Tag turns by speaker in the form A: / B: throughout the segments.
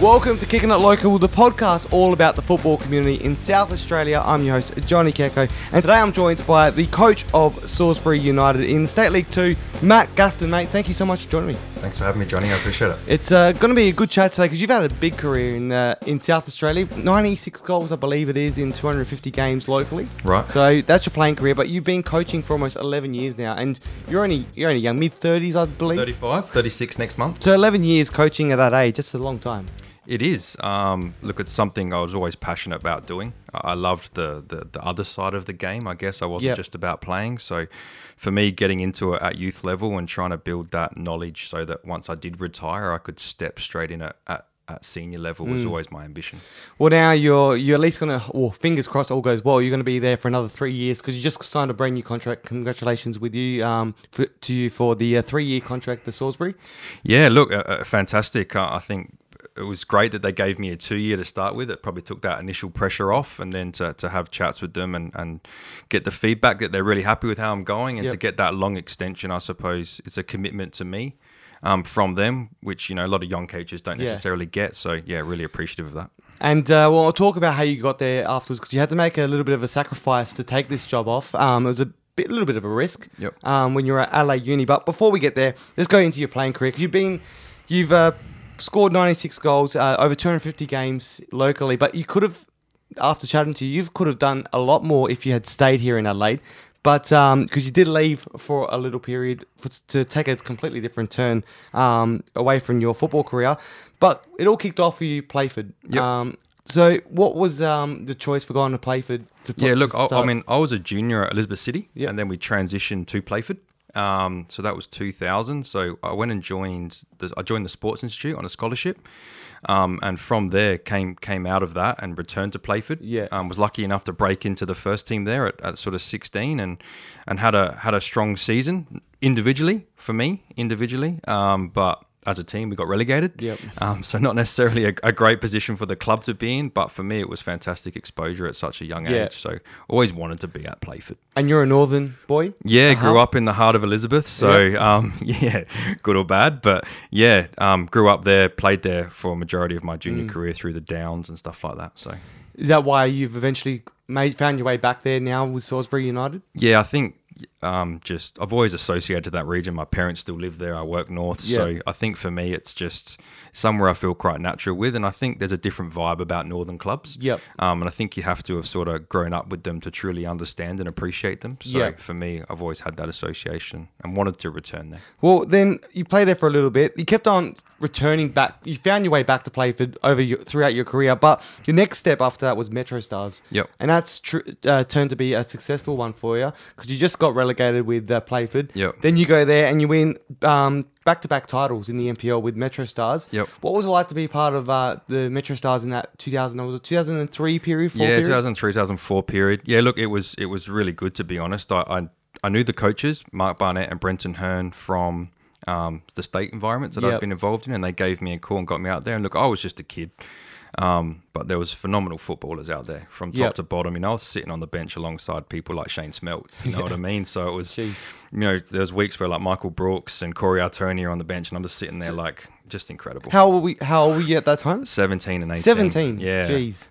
A: Welcome to Kicking It Local, the podcast all about the football community in South Australia. I'm your host, Johnny Keko, and today I'm joined by the coach of Salisbury United in State League 2, Matt Gaston. Mate, thank you so much for joining me.
B: Thanks for having me, Johnny. I appreciate it.
A: It's uh, going to be a good chat today because you've had a big career in uh, in South Australia. 96 goals, I believe it is, in 250 games locally.
B: Right.
A: So that's your playing career, but you've been coaching for almost 11 years now, and you're only you're only young, mid 30s, I believe.
B: 35, 36 next month.
A: So 11 years coaching at that age, that's a long time.
B: It is. Um, look, it's something I was always passionate about doing. I loved the, the, the other side of the game. I guess I wasn't
A: Yep.
B: just about playing. So for me, getting into it at youth level and trying to build that knowledge so that once I did retire, I could step straight in at, at, at senior level was
A: Mm.
B: always my ambition.
A: Well, now you're you're at least gonna, well, fingers crossed, all goes well. You're gonna be there for another three years because you just signed a brand new contract. Congratulations with you, um, for, to you for the uh, three year contract for Salisbury.
B: Yeah, look, uh, uh, fantastic. I think it was great that they gave me a two year to start with. It probably took that initial pressure off, and then to, to have chats with them and, and get the feedback that they're really happy with how I'm going, and
A: Yep.
B: to get that long extension, I suppose it's a commitment to me um, from them, which you know a lot of young coaches don't
A: Yeah.
B: necessarily get. So yeah, really appreciative of that.
A: And uh, well, I'll talk about how you got there afterwards because you had to make a little bit of a sacrifice to take this job off. Um, it was a bit, little bit of a risk.
B: Yep.
A: Um, when you were at LA Uni, but before we get there, let's go into your playing career because you've been, you've uh, scored 96 goals uh, over 250 games locally, but you could have, after chatting to you, you could have done a lot more if you had stayed here in Adelaide. But because you did leave for a little period for, to take a completely different turn um, away from your football career, but it all kicked off for you, Playford.
B: Yep.
A: Um, so, what was um, the choice for going to Playford? To pl-
B: Yeah, look, I, I mean, I was a junior at Elizabeth City,
A: Yep.
B: and then we transitioned to Playford. Um, so that was 2000. So I went and joined. The, I joined the Sports Institute on a scholarship, um, and from there came came out of that and returned to Playford.
A: Yeah.
B: um, was lucky enough to break into the first team there at, at sort of 16, and and had a had a strong season individually for me individually, um, but. As a team, we got relegated.
A: Yep.
B: Um, so not necessarily a, a great position for the club to be in, but for me, it was fantastic exposure at such a young
A: Yeah.
B: age. So always wanted to be at Playford.
A: and you're a northern boy.
B: Yeah,
A: Uh-huh.
B: grew up in the heart of Elizabeth. So um, yeah, good or bad, but yeah, um, grew up there, played there for a majority of my junior
A: Mm.
B: career through the Downs and stuff like that. So
A: Is that why you've eventually made found your way back there now with Salisbury United?
B: yeah, I think um, just I've always associated that region. My parents still live there. I work north, so I think for me it's just somewhere I feel quite natural with, and I think there's a different vibe about northern clubs.
A: Yep.
B: Um, and I think you have to have sort of grown up with them to truly understand and appreciate them. So
A: Yeah.
B: for me, I've always had that association and wanted to return there.
A: Well, then you played there for a little bit. You kept on returning back. You found your way back to Playford over your, throughout your career, but your next step after that was Metro Stars.
B: Yep.
A: And that's tr- uh, turned to be a successful one for you because you just got relegated with uh, Playford.
B: Yep.
A: Then you go there and you win um, back-to-back titles in the NPL with Metro Stars.
B: Yep.
A: What was it like to be part of uh, the Metro Stars in that 2000? Was it 2003 period? Four
B: yeah,
A: period?
B: 2003, 2004 period. Yeah, look, it was it was really good to be honest. I I, I knew the coaches, Mark Barnett and Brenton Hearn from um, the state environments that
A: Yep.
B: I've been involved in, and they gave me a call and got me out there. And look, I was just a kid. Um, but there was phenomenal footballers out there from top
A: Yep.
B: to bottom. You know, I was sitting on the bench alongside people like Shane Smeltz. You know what I mean? So it was,
A: Jeez.
B: you know, there was weeks where like Michael Brooks and Corey Artoni are on the bench, and I'm just sitting there like just incredible.
A: How were we? How old were you at that time?
B: 17 and 18.
A: 17.
B: Yeah.
A: Jeez.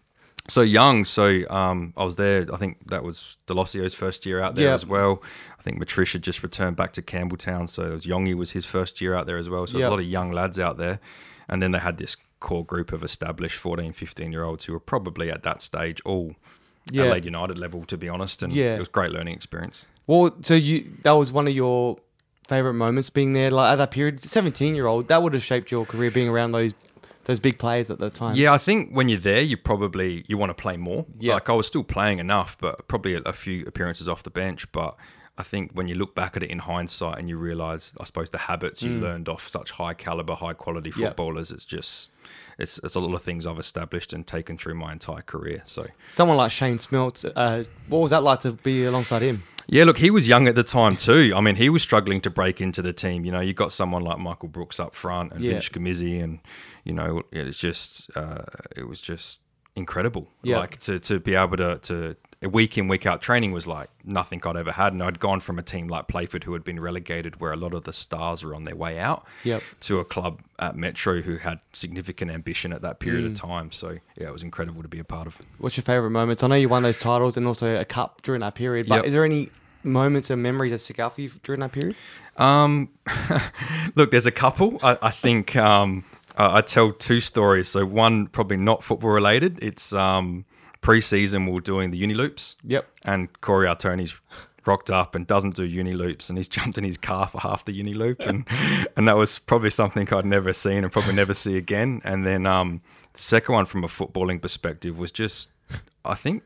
B: So young. So um, I was there. I think that was Delosio's first year out there
A: Yep.
B: as well. I think Matrish had just returned back to Campbelltown. So it was Yongi was his first year out there as well. So there's a lot of young lads out there. And then they had this core group of established 14, 15 year olds who were probably at that stage all
A: Yeah.
B: Adelaide United level, to be honest. And
A: Yeah.
B: it was a great learning experience.
A: Well, so you that was one of your favorite moments being there, like at that period. Seventeen year old, that would have shaped your career being around those those big players at the time.
B: Yeah, I think when you're there, you probably you want to play more.
A: Yeah.
B: Like I was still playing enough, but probably a, a few appearances off the bench. But I think when you look back at it in hindsight and you realise, I suppose, the habits you learned off such high caliber, high quality
A: Mm.
B: Footballers, it's just it's it's a lot of things I've established and taken through my entire career. So
A: Someone like Shane Smelt, uh, what was that like to be alongside him?
B: Yeah, look, he was young at the time too. I mean, he was struggling to break into the team. You know, you got someone like Michael Brooks up front and
A: Yeah.
B: Vince Gamizzi, and you know, it's just uh, it was just incredible.
A: Yeah.
B: Like to, to be able to to week in week out training was like nothing I'd ever had, and I'd gone from a team like Playford who had been relegated, where a lot of the stars were on their way out,
A: Yep.
B: to a club at Metro who had significant ambition at that period
A: Mm.
B: of time. So yeah, it was incredible to be a part of.
A: What's your favourite moments? I know you won those titles and also a cup during that period, but
B: Yep.
A: is there any moments and memories that stick out for you during that period?
B: Um, look, there's a couple. I, I think um, I, I tell two stories. So one probably not football related. It's um, pre-season. We are doing the uni loops.
A: Yep.
B: And Corey Artoni's rocked up and doesn't do uni loops, and he's jumped in his car for half the uni loop, and and that was probably something I'd never seen and probably never see again. And then um, the second one from a footballing perspective was just, I think.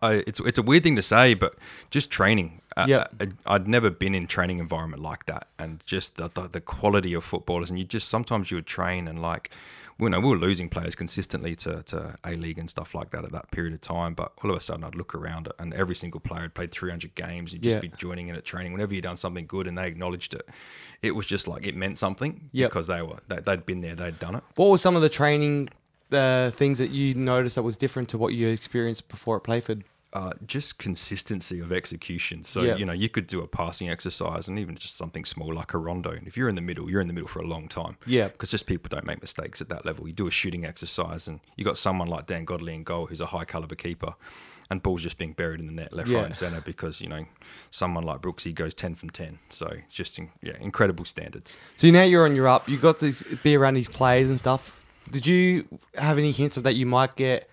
B: I, it's it's a weird thing to say, but just training.
A: Yeah.
B: I'd never been in training environment like that, and just the, the the quality of footballers. And you just sometimes you would train and like, you know, we were losing players consistently to to A League and stuff like that at that period of time. But all of a sudden, I'd look around and every single player had played 300 games. You'd just
A: Yeah.
B: be joining in at training whenever you'd done something good, and they acknowledged it. It was just like it meant something
A: Yep.
B: because they were they, they'd been there, they'd done it.
A: What were some of the training uh, things that you noticed that was different to what you experienced before at Playford?
B: Uh, just consistency of execution. So
A: Yeah.
B: you know you could do a passing exercise and even just something small like a rondo. And if you're in the middle, you're in the middle for a long time.
A: Yeah.
B: because just people don't make mistakes at that level. You do a shooting exercise, and you got someone like Dan Godley in goal, who's a high caliber keeper, and balls just being buried in the net, left,
A: Yeah.
B: right, and center because you know someone like Brooksy goes ten from ten. So it's just in, yeah, incredible standards.
A: So now you're on your up. You got to be around these players and stuff. Did you have any hints of that you might get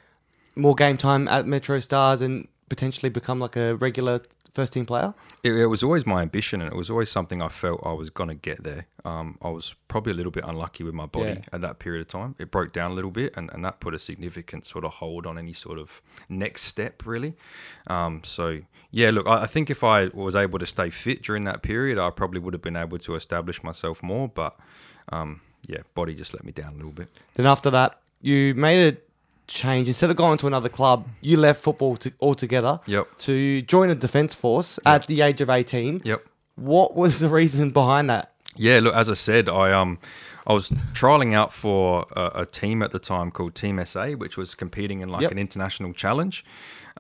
A: more game time at Metro Stars and potentially become like a regular first team player?
B: it, it was always my ambition, and it was always something I felt I was going to get there. Um, I was probably a little bit unlucky with my body
A: Yeah.
B: at that period of time. It broke down a little bit, and, and that put a significant sort of hold on any sort of next step, really. Um, so, yeah, look, I, I think if I was able to stay fit during that period, I probably would have been able to establish myself more. But, um, yeah, body just let me down a little bit.
A: Then after that, you made a change. Instead of going to another club, you left football to, altogether
B: Yep.
A: to join a defence force at the age of 18.
B: Yep.
A: What was the reason behind that?
B: Yeah, look, as I said, I um, I was trialing out for a, a team at the time called Team SA, which was competing in like
A: Yep.
B: an international challenge,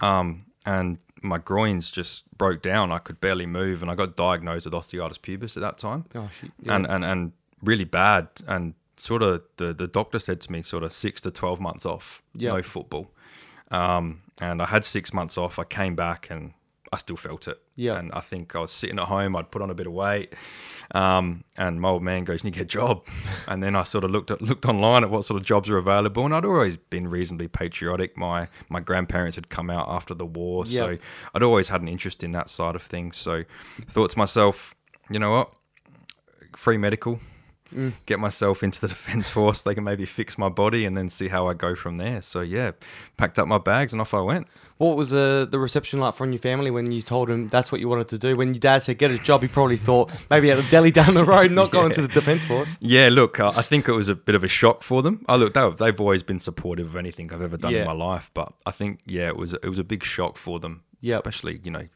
B: um, and my groins just broke down. I could barely move, and I got diagnosed with osteitis pubis at that time,
A: Oh, shit. Yeah.
B: and and and really bad. And sort of the the doctor said to me, sort of six to twelve months off,
A: Yep.
B: no football. Um, and I had six months off. I came back and I still felt it.
A: Yeah.
B: And I think I was sitting at home. I'd put on a bit of weight. Um, and my old man goes, "You get a job." and then I sort of looked at looked online at what sort of jobs are available, and I'd always been reasonably patriotic. My my grandparents had come out after the war, so I'd always had an interest in that side of things. So I thought to myself, you know what, free medical. Mm. Get myself into the defence force. They can maybe fix my body and then see how I go from there. So yeah, packed up my bags and off I went.
A: What was the, the reception like from your family when you told him that's what you wanted to do? When your dad said get a job, he probably thought maybe at the deli down the road, not going to the defence force.
B: Yeah, look, I think it was a bit of a shock for them. I look, they, they've always been supportive of anything I've ever done
A: Yeah.
B: in my life, but I think yeah, it was it was a big shock for them.
A: Yeah,
B: especially you know,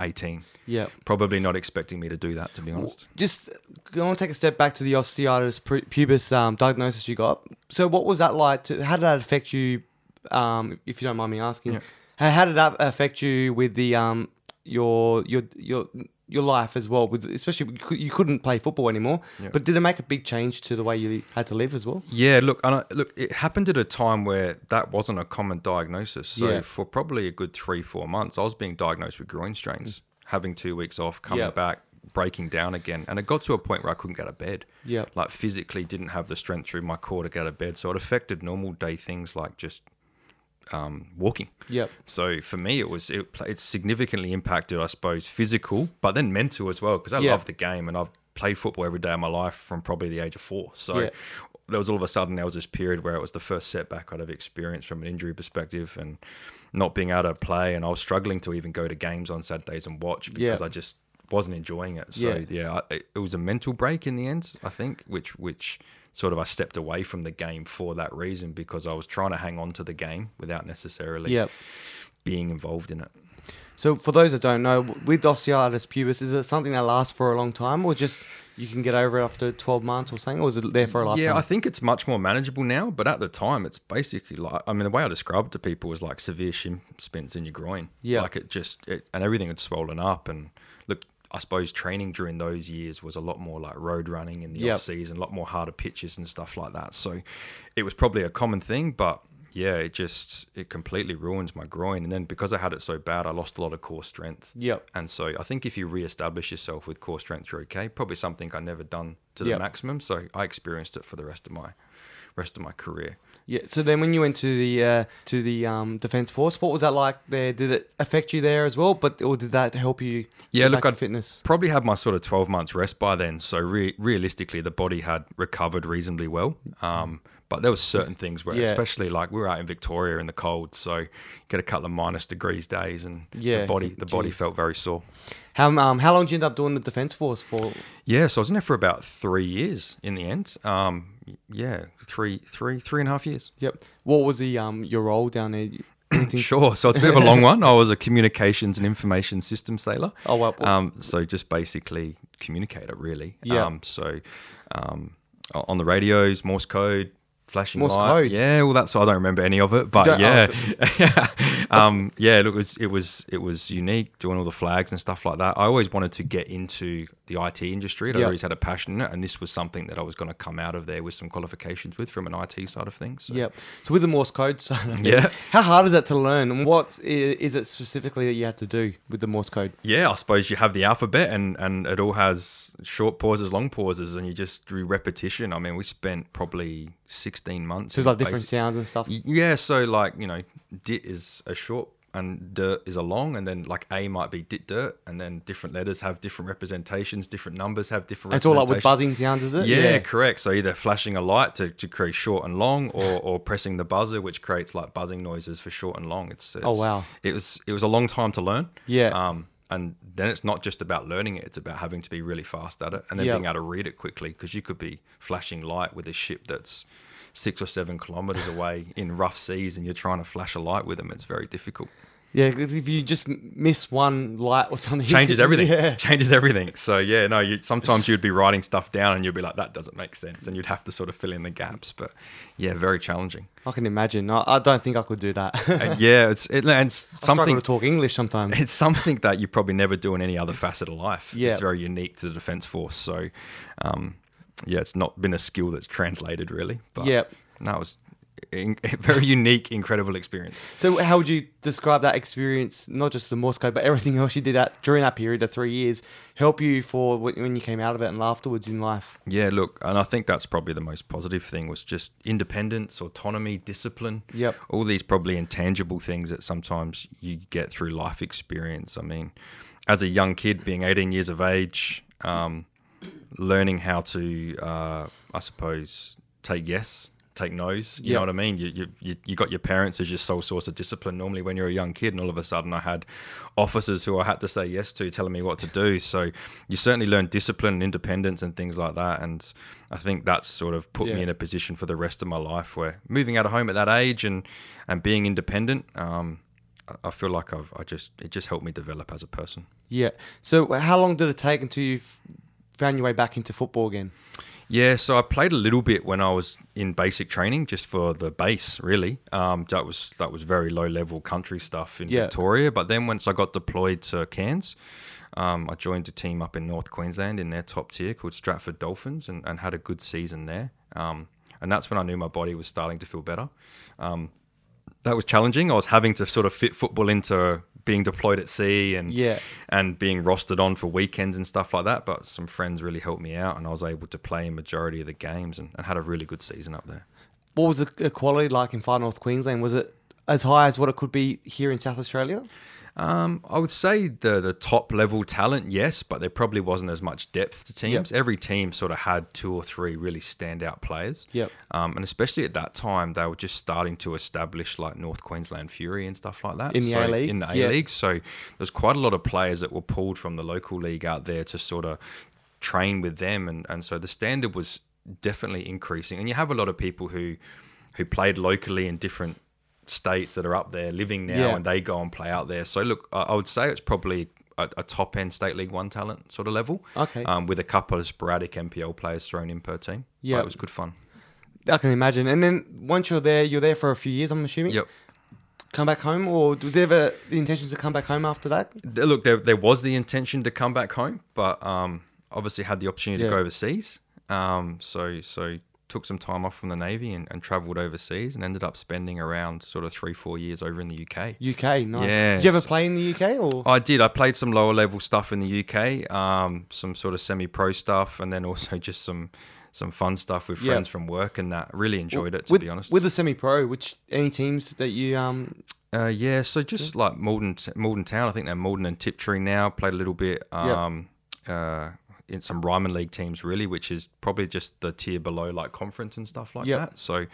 B: eighteen.
A: Yeah.
B: Probably not expecting me to do that, to be honest.
A: Just I want to take a step back to the osteitis pubis um, diagnosis you got. So what was that like? To, how did that affect you? Um, if you don't mind me asking,
B: Yeah.
A: how, how did that affect you with the um, your your your your life as well? With especially you couldn't play football anymore,
B: Yeah.
A: but did it make a big change to the way you had to live as well?
B: Yeah, look, and I, look, it happened at a time where that wasn't a common diagnosis. So
A: Yeah.
B: for probably a good three, four months, I was being diagnosed with groin strains, having two weeks off, coming
A: Yep.
B: back, breaking down again, and it got to a point where I couldn't get out of bed.
A: Yep.
B: like physically didn't have the strength through my core to get out of bed, so it affected normal day things like just um, walking.
A: Yep.
B: So for me, it was it, it significantly impacted, I suppose, physical, but then mental as well, because I
A: Yeah.
B: love the game and I've played football every day of my life from probably the age of four. So
A: Yeah.
B: there was all of a sudden there was this period where it was the first setback I'd have experienced from an injury perspective and not being able to play, and I was struggling to even go to games on Saturdays and watch because
A: Yeah.
B: I just wasn't enjoying it. So
A: Yeah.
B: yeah, I, it was a mental break in the end, I think, which which sort of I stepped away from the game for that reason because I was trying to hang on to the game without necessarily
A: Yep.
B: being involved in it.
A: So for those that don't know, with osteitis pubis, is it something that lasts for a long time, or just you can get over it after 12 months or something, or is it there for a lifetime?
B: Yeah, I think it's much more manageable now, but at the time, it's basically like I mean, the way I described it to people was like severe shin splints in your groin.
A: Yeah.
B: like it just it, and everything had swollen up. And I suppose training during those years was a lot more like road running in the
A: Yep.
B: off season, a lot more harder pitches and stuff like that. So it was probably a common thing, but. Yeah, it just it completely ruins my groin, and then because I had it so bad, I lost a lot of core strength.
A: Yep.
B: And so I think if you re-establish yourself with core strength, you're okay. Probably something I never done to the
A: Yep.
B: maximum. So I experienced it for the rest of my rest of my career.
A: Yeah. So then, when you went to the uh, to the um, defense force, what was that like there? Did it affect you there as well? But or did that help you?
B: Yeah, look, I'd-
A: fitness.
B: Probably had my sort of 12 months rest by then. So re- realistically, the body had recovered reasonably well. Um, but there were certain things where,
A: Yeah.
B: especially like we were out in Victoria in the cold, so you get a couple of minus degrees days, and
A: Yeah,
B: the body the body felt very sore.
A: How um how long did you end up doing the defense force for?
B: Yeah, so I was in there for about three years in the end. Um, yeah, three, three, three and a half years.
A: Yep. What was the um your role down there?
B: Sure. So it's a bit of a long one. I was a communications and information system sailor.
A: Oh, well, well-
B: Um, so just basically communicator, really.
A: Yeah.
B: Um, so um, on the radios, Morse code, flashing
A: Morse
B: light.
A: code?
B: Yeah. Well, that's I don't remember any of it, but yeah,
A: oh,
B: um, yeah. It was it was it was unique doing all the flags and stuff like that. I always wanted to get into the IT industry. I
A: Yeah.
B: always had a passion in it, and this was something that I was going to come out of there with some qualifications with from an IT side of things. So.
A: Yep. So with the Morse code side, of it,
B: Yeah.
A: How hard is that to learn? And what i- is it specifically that you had to do with the Morse code?
B: Yeah, I suppose you have the alphabet and, and it all has short pauses, long pauses, and you just do repetition. I mean, we spent probably 16 months.
A: So it's like different
B: basic-
A: sounds and stuff.
B: Yeah, so like, you know, dit is a short and dirt is a long, and then like A might be dit dirt, and then different letters have different representations, different numbers have different
A: It's all like with buzzing sounds, is it?
B: Yeah, correct. So either flashing a light to, to create short and long, or, or pressing the buzzer, which creates like buzzing noises for short and long. It's, it's
A: Oh, wow.
B: It was it was a long time to learn.
A: Yeah.
B: Um, and then it's not just about learning it; it's about having to be really fast at it, and then
A: Yeah.
B: being able to read it quickly because you could be flashing light with a ship that's six or seven kilometers away in rough seas, and you're trying to flash a light with them. It's very difficult.
A: Yeah, 'cause if you just miss one light or something,
B: changes
A: could-
B: everything.
A: Yeah.
B: Changes everything. So yeah, no. You, sometimes you'd be writing stuff down and you'd be like, that doesn't make sense, and you'd have to sort of fill in the gaps. But yeah, very challenging.
A: I can imagine. I, I don't think I could do that.
B: And yeah, it's it, and it's
A: I
B: something.
A: to talk English sometimes.
B: It's something that you probably never do in any other facet of life.
A: Yeah.
B: It's very unique to the defence force. So, um, yeah, it's not been a skill that's translated really. But
A: Yep.
B: no, it was in, very unique, incredible experience.
A: So how would you describe that experience, not just the Morse code, but everything else you did at, during that period of three years, help you for when you came out of it and afterwards in life?
B: Yeah, look, and I think that's probably the most positive thing was just independence, autonomy, discipline.
A: Yep.
B: All these probably intangible things that sometimes you get through life experience. I mean, as a young kid, being 18 years of age, um, learning how to, uh, I suppose, take yes, take no's. You
A: Yep.
B: know what I mean? You, you you you got your parents as your sole source of discipline. Normally, when you're a young kid, and all of a sudden, I had officers who I had to say yes to, telling me what to do. So you certainly learn discipline and independence and things like that. And I think that's sort of put
A: Yeah.
B: me in a position for the rest of my life where moving out of home at that age and and being independent. Um, I- I feel like I've I just it just helped me develop as a person.
A: Yeah. So how long did it take until you found your way back into football again?
B: Yeah, so I played a little bit when I was in basic training, just for the base, really. Um, that was that was very low level country stuff in
A: Yeah.
B: Victoria. But then once I got deployed to Cairns, um, I joined a team up in North Queensland in their top tier called Stratford Dolphins, and, and had a good season there. Um, and that's when I knew my body was starting to feel better. Um, that was challenging. I was having to sort of fit football into being deployed at sea and
A: Yeah.
B: and being rostered on for weekends and stuff like that. But some friends really helped me out, and I was able to play in majority of the games and, and had a really good season up there.
A: What was the the quality like in Far North Queensland? Was it as high as what it could be here in South Australia?
B: Um, I would say the the top level talent, yes, but there probably wasn't as much depth to teams. Every team sort of had two or three really standout players.
A: Yep.
B: Um, and especially at that time, they were just starting to establish like North Queensland Fury and stuff like that.
A: In the
B: So-
A: A-League?
B: In the A
A: Yeah.
B: League. So there's quite a lot of players that were pulled from the local league out there to sort of train with them, and and so the standard was definitely increasing. And you have a lot of people who who played locally in different states that are up there living now,
A: Yeah.
B: and they go and play out there. So look, I, I would say it's probably a, a top end state league one talent sort of level.
A: Okay.
B: Um, with a couple of sporadic NPL players thrown in per team.
A: Yeah.
B: But it was good fun.
A: I can imagine. And then once you're there, you're there for a few years. I'm assuming.
B: Yep.
A: Come back home, or was there ever the intention to come back home after that?
B: Look, there, there was the intention to come back home, but um, obviously had the opportunity
A: Yeah.
B: to go overseas. Um, so so took some time off from the navy and, and travelled overseas and ended up spending around sort of three four years over in the UK.
A: UK, nice. Did you ever play in the UK or?
B: I did. I played some lower level stuff in the UK, um, some sort of semi pro stuff, and then also just some some fun stuff with
A: Yeah.
B: friends from work, and that really enjoyed it to
A: with,
B: be honest.
A: With the semi-pro, which any teams that you um
B: Uh, yeah, so just like Maldon, Maldon Town, I think they're Maldon and Tiptree now. Played a little bit um, uh, in some Ryman League teams, really, which is probably just the tier below, like conference and stuff like
A: Yep.
B: that. So,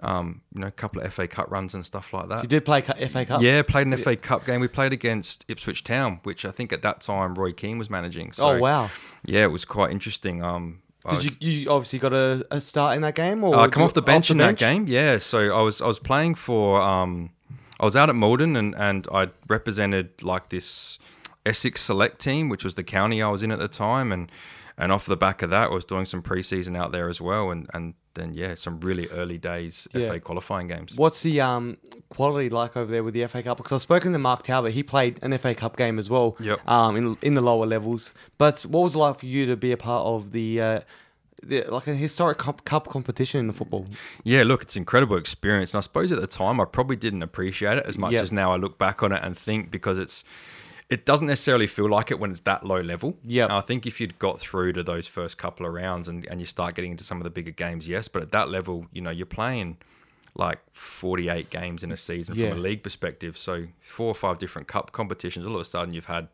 B: um, you know, a couple of FA Cup runs and stuff like that.
A: you did play FA Cup.
B: Yeah, played an FA Cup game. We played against Ipswich Town, which I think at that time Roy Keane was managing. So,
A: oh wow.
B: Yeah, it was quite interesting. Um,
A: Did
B: was-
A: you you obviously got a, a start in that game or?
B: I come off the bench in that game. Yeah, so I was I was playing for um, I was out at Maldon and and I represented like this Essex select team, which was the county I was in at the time, and and off the back of that, I was doing some preseason out there as well, and and then yeah, some really early days
A: Yeah.
B: FA qualifying games.
A: What's the um quality like over there with the FA Cup? Because I've spoken to Mark Talbot. He played an FA Cup game as well.
B: Yep.
A: Um, in in the lower levels. But what was it like for you to be a part of the? Uh, the, like a historic cup, cup competition in the football.
B: Yeah, look, it's an incredible experience, and I suppose at the time I probably didn't appreciate it as much
A: Yep.
B: as now I look back on it and think because it's it doesn't necessarily feel like it when it's that low level.
A: Yeah.
B: I think if you'd got through to those first couple of rounds and, and you start getting into some of the bigger games, yes, but at that level, you know, you're playing like 48 games in a season
A: Yeah.
B: from a league perspective. So four or five different cup competitions. All of a sudden, you've had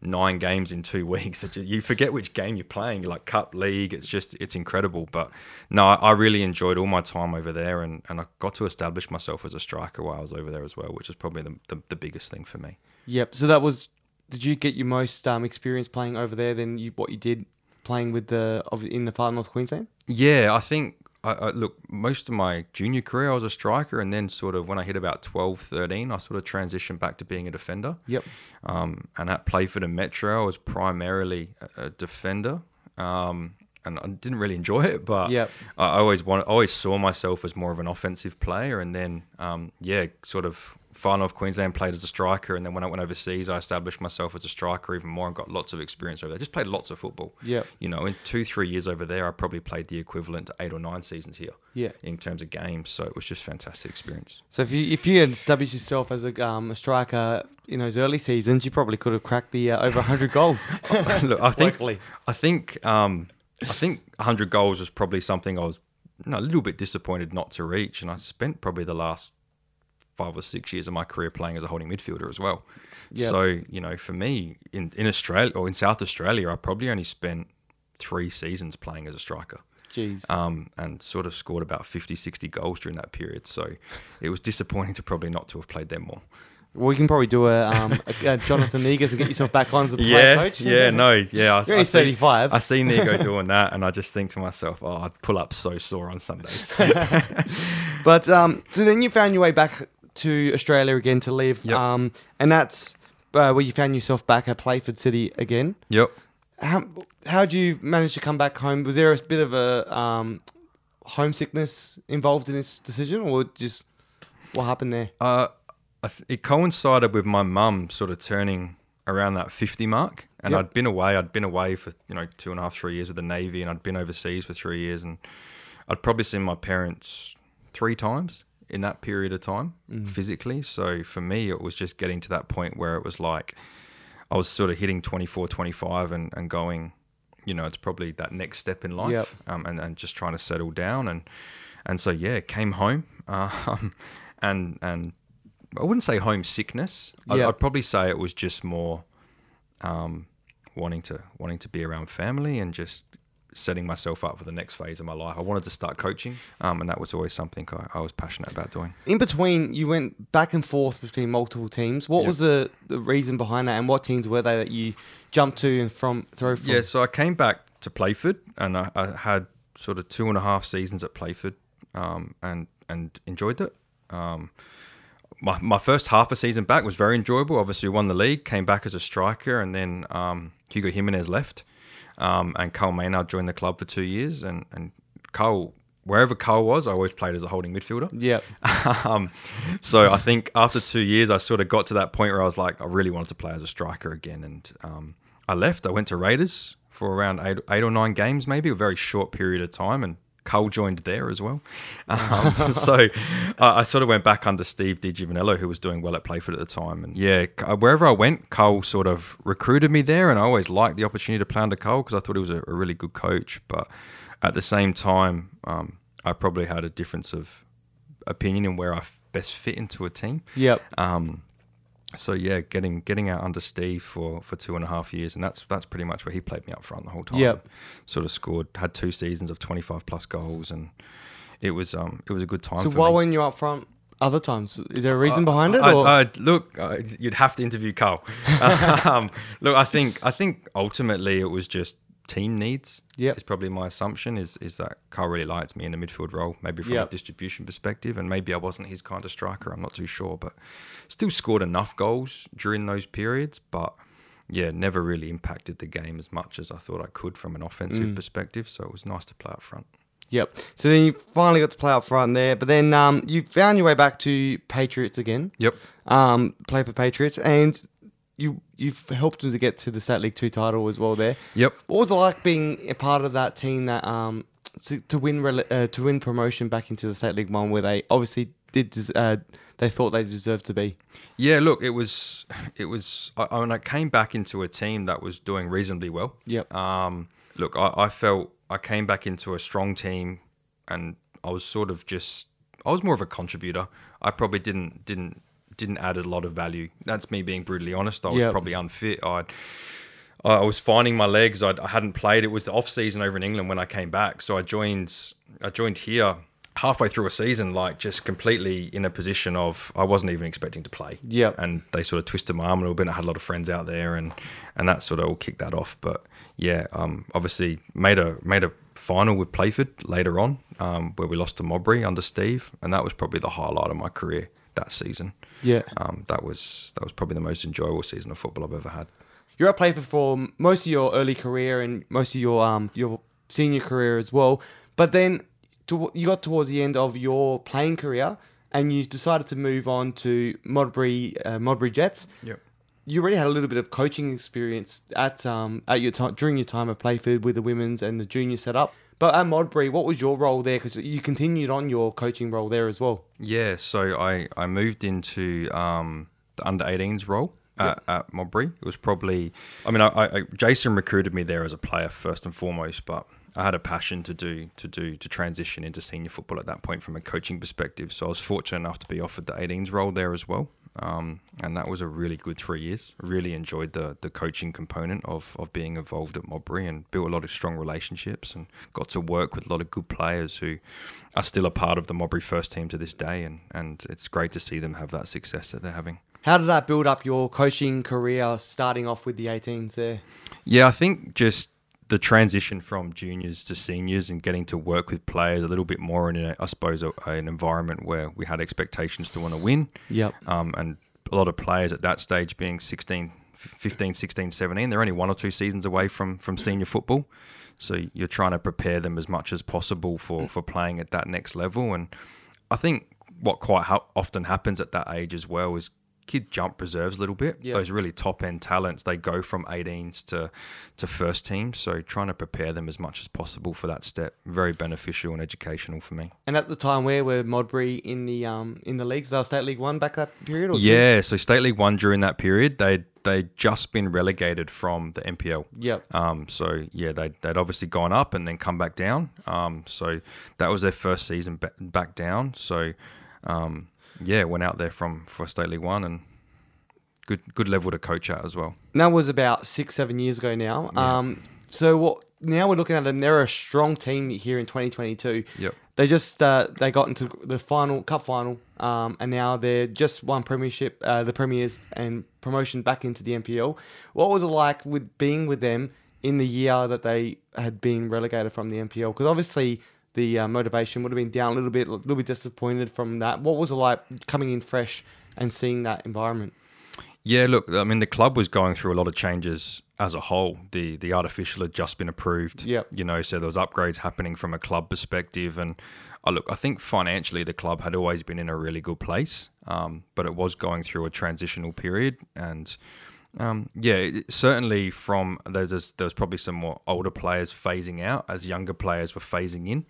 B: nine games in two weeks. You forget which game you're playing. You're like cup league. It's just it's incredible. But no, I really enjoyed all my time over there, and, and I got to establish myself as a striker while I was over there as well, which is probably the, the, the biggest thing for me.
A: Yep. So that was. Did you get your most um, experience playing over there than you what you did playing with the in the far north Queensland?
B: Yeah, I think. I, I, look, most of my junior career, I was a striker, and then sort of when I hit about 12, 13, I sort of transitioned back to being a defender.
A: Yep.
B: Um, and at Playford and Metro, I was primarily a, a defender. Um, and I didn't really enjoy it, but
A: Yep.
B: I always wanted, I always saw myself as more of an offensive player. And then, um, yeah, sort of far north Queensland played as a striker, and then when I went overseas, I established myself as a striker even more and got lots of experience over there. Just played lots of football.
A: Yep.
B: You know, in two, three years over there, I probably played the equivalent to eight or nine seasons here.
A: Yeah.
B: In terms of games, so it was just fantastic experience.
A: So if you if you had established yourself as a, um, a striker in those early seasons, you probably could have cracked the uh, over 100 goals.
B: Look, I think. I think um, I think 100 goals was probably something I was you know, a little bit disappointed not to reach, and I spent probably the last five or six years of my career playing as a holding midfielder as well.
A: Yeah.
B: So you know, for me in in Australia or in South Australia, I probably only spent three seasons playing as a striker.
A: Jeez.
B: Um, and sort of scored about 50, 60 goals during that period. So it was disappointing to probably not to have played them more.
A: Well, you can probably do a, um, a, a Jonathan Negus and get yourself back on as a player coach.
B: Yeah, yeah, no, yeah. I,
A: You're only
B: I see-
A: 35.
B: I see Nico doing that, and I just think to myself, oh, I'd pull up so sore on Sundays.
A: But um, so then you found your way back to Australia again to live.
B: Yep.
A: Um, and that's uh, where you found yourself back at Playford City again.
B: yep.
A: How how would you manage to come back home? Was there a bit of a um, homesickness involved in this decision, or just what happened there?
B: Uh, th- it coincided with my mum sort of turning around that 50 mark. And
A: Yep.
B: I'd been away. I'd been away for, you know, two and a half, three years with the Navy, and I'd been overseas for three years. And I'd probably seen my parents three times in that period of time physically. So for me, it was just getting to that point where it was like I was sort of hitting 24, 25 and, and going, you know, it's probably that next step in life
A: Yep.
B: um, and, and just trying to settle down. And, and so, yeah, came home um, and, and I wouldn't say homesickness. I'd. I'd probably say it was just more um, wanting to wanting to be around family and just setting myself up for the next phase of my life. I wanted to start coaching, um, and that was always something I, I was passionate about doing.
A: In between, you went back and forth between multiple teams. What was the, the reason behind that, and what teams were they that you jumped to and from through from?
B: Yeah, so I came back to Playford, and I, I had sort of two and a half seasons at Playford, um, and and enjoyed it. Um, my, my first half a season back was very enjoyable. Obviously, we won the league, came back as a striker, and then um, Hugo Jimenez left, um, and Carl Maynard joined the club for two years. And, and Carl, wherever Carl was, I always played as a holding midfielder.
A: Yep.
B: um, so I think after two years, I sort of got to that point where I was like, I really wanted to play as a striker again, and um, I left. I went to Raiders for around eight, eight or nine games, maybe a very short period of time, and Cole joined there as well. Um, so uh, I sort of went back under Steve DiGiovanello, who was doing well at Playford at the time. And yeah, uh, wherever I went, Cole sort of recruited me there. And I always liked the opportunity to play under Cole because I thought he was a, a, really good coach. But at the same time, um, I probably had a difference of opinion in where I best fit into a team.
A: Yep.
B: Um, so yeah, getting getting out under Steve for, for two and a half years, and that's that's pretty much where he played me up front the whole time.
A: Yep.
B: Sort of scored, had two seasons of twenty five plus goals, and it was um it was a good time.
A: So why
B: me.
A: weren't you up front other times? Is there a reason behind it?
B: I,
A: or?
B: I, look, I, you'd have to interview Carl. um, look, I think I think ultimately it was just team needs.
A: Yep.
B: is probably my assumption. Is is that Carl really liked me in the midfield role, maybe from
A: Yep.
B: a distribution perspective, and maybe I wasn't his kind of striker. I'm not too sure, but still scored enough goals during those periods, but. Yeah, never really impacted the game as much as I thought I could from an offensive perspective. So it was nice to play up front.
A: Yep. So then you finally got to play up front there, but then um, you found your way back to Patriots again.
B: Yep.
A: Um, play for Patriots, and you you've helped them to get to the State League Two title as well. There.
B: Yep.
A: What was it like being a part of that team that um to, to win uh, to win promotion back into the State League One, where they obviously did uh, they thought they deserved to be.
B: Yeah, look, it was it was. I, I mean, I came back into a team that was doing reasonably well.
A: Yep.
B: Um, look, I, I felt I came back into a strong team, and I was sort of just I was more of a contributor. I probably didn't didn't didn't add a lot of value. That's me being brutally honest. I was
A: Yep.
B: probably unfit. I I was finding my legs. I'd, I hadn't played. It was the off season over in England when I came back. So I joined. I joined here halfway through a season, like just completely in a position of I wasn't even expecting to play.
A: Yep.
B: And they sort of twisted my arm a little bit. I had a lot of friends out there, and and that sort of all kicked that off. But yeah, um, obviously made a made a final with Playford later on, um, where we lost to Modbury under Steve, and that was probably the highlight of my career that season.
A: Yeah.
B: Um, that was that was probably the most enjoyable season of football I've ever had.
A: You're at Playford for most of your early career and most of your um your senior career as well. But then to, you got towards the end of your playing career and you decided to move on to Modbury uh, Modbury Jets.
B: Yep.
A: You already had a little bit of coaching experience at um at your time during your time at Playford with the women's and the junior setup. But at Modbury, what was your role there? Because you continued on your coaching role there as well.
B: Yeah, so I, I moved into um, the under 18s role at, at Modbury. It was probably, I mean, I, I, Jason recruited me there as a player first and foremost, but I had a passion to do to do to transition into senior football at that point from a coaching perspective. So I was fortunate enough to be offered the 18s role there as well. Um, and that was a really good three years. Really enjoyed the the coaching component of, of being involved at Modbury and built a lot of strong relationships and got to work with a lot of good players who are still a part of the Modbury first team to this day. And, and it's great to see them have that success that they're having.
A: How did that build up your coaching career, starting off with the 18s there?
B: Yeah, I think just the transition from juniors to seniors and getting to work with players a little bit more in, a, I suppose, a, an environment where we had expectations to want to win.
A: Yep.
B: Um, and a lot of players at that stage being 16, 15, 16, 17, they're only one or two seasons away from, from senior football. So you're trying to prepare them as much as possible for, for playing at that next level. And I think what quite ha- often happens at that age as well is kid jump reserves a little bit. Those really top end talents, they go from 18s to to first team. So trying to prepare them as much as possible for that step, very beneficial and educational for me.
A: And at the time, where were Modbury in the um in the leagues? They were State League One back that period. Two?
B: Yeah, so State League One during that period, they'd they'd just been relegated from the NPL.
A: Yep.
B: Um, so yeah, they'd, they'd obviously gone up and then come back down. Um, so that was their first season ba- back down. So um, yeah, went out there from for State League One and good good level to coach at as well.
A: And that was about six, seven years ago now. Um, so what? Now we're looking at them. They're a strong team here in 2022.
B: Yep.
A: They just uh, they got into the final cup final, um, and now they're just won premiership, uh, the premiers, and promotion back into the NPL. What was it like with being with them in the year that they had been relegated from the NPL? Because obviously the uh, motivation would have been down a little bit, a little bit disappointed from that. What was it like coming in fresh and seeing that environment.
B: Yeah, look, I mean, the club was going through a lot of changes as a whole. The the artificial had just been approved.
A: Yep.
B: You know, so there was upgrades happening from a club perspective, and uh, look, I think financially the club had always been in a really good place, um, but it was going through a transitional period, and um, yeah, it- certainly from there's there's- there was probably some more older players phasing out as younger players were phasing in,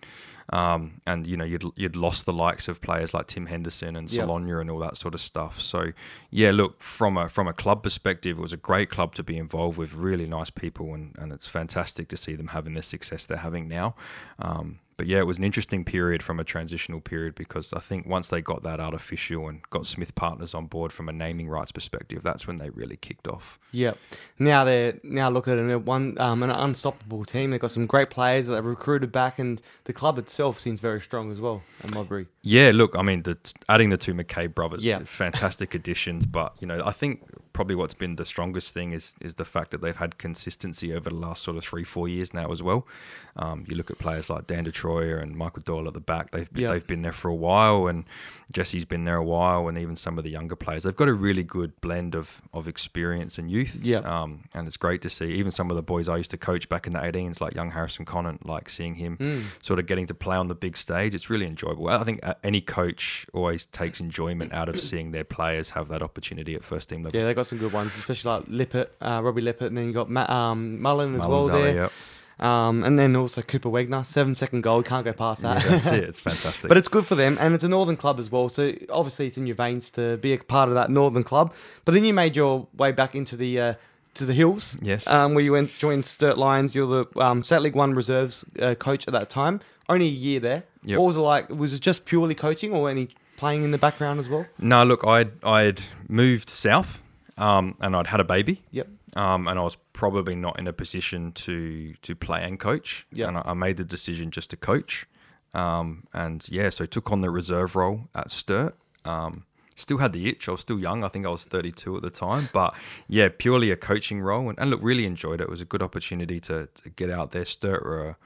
B: um, and you know you'd you'd lost the likes of players like Tim Henderson and. Salonia and all that sort of stuff. So yeah, look from a from a club perspective, it was a great club to be involved with, really nice people, and and it's fantastic to see them having the success they're having now. Um, but yeah, it was an interesting period from a transitional period because I think once they got that artificial and got Smith Partners on board from a naming rights perspective, that's when they really kicked off.
A: Yep. Now they're now look at it, one um, an unstoppable team. They've got some great players that they've recruited back, and the club itself seems very strong as well. At Modbury.
B: Yeah, look, I mean, the, adding the two McKay brothers,
A: Yeah.
B: fantastic additions. But you know, I think probably what's been the strongest thing is is the fact that they've had consistency over the last sort of three, four years now as well. Um, you look at players like Dan Detroyer and Michael Doyle at the back; they've been,
A: Yeah.
B: they've been there for a while, and Jesse's been there a while, and even some of the younger players. They've got a really good blend of of experience and youth.
A: Yeah.
B: Um, and it's great to see even some of the boys I used to coach back in the 18s, like young Harrison Conant, like seeing him
A: Mm.
B: sort of getting to play on the big stage. It's really enjoyable. I think uh, any coach always takes enjoyment out of seeing their players have that opportunity at first team level.
A: Yeah, they got some good ones, especially like Lippert, uh, Robbie Lippert, and then you got Matt, um, Mullen as well
B: Mullins alley,
A: there.
B: yep.
A: Um, and then also Cooper Wegner, seven second goal, can't go past
B: Yeah,
A: that.
B: that's it. It's fantastic.
A: But it's good for them, and it's a northern club as well. So obviously, it's in your veins to be a part of that northern club. But then you made your way back into the uh, to the hills.
B: Yes.
A: Um, where you went joined Sturt Lions. You're the um, State League One reserves uh, coach at that time. Only a year there.
B: Yep.
A: What was it like? Was it just purely coaching, or any playing in the background as well?
B: no, look, I'd I'd moved south, um, and I'd had a baby.
A: Yep.
B: Um, and I was probably not in a position to to play and coach.
A: Yep.
B: And I, I made the decision just to coach. Um, and yeah, so took on the reserve role at Sturt. Um, still had the itch. I was still young. I think I was 32 at the time. But yeah, purely a coaching role. And, and look, really enjoyed it. It was a good opportunity to, to get out there. Sturt were,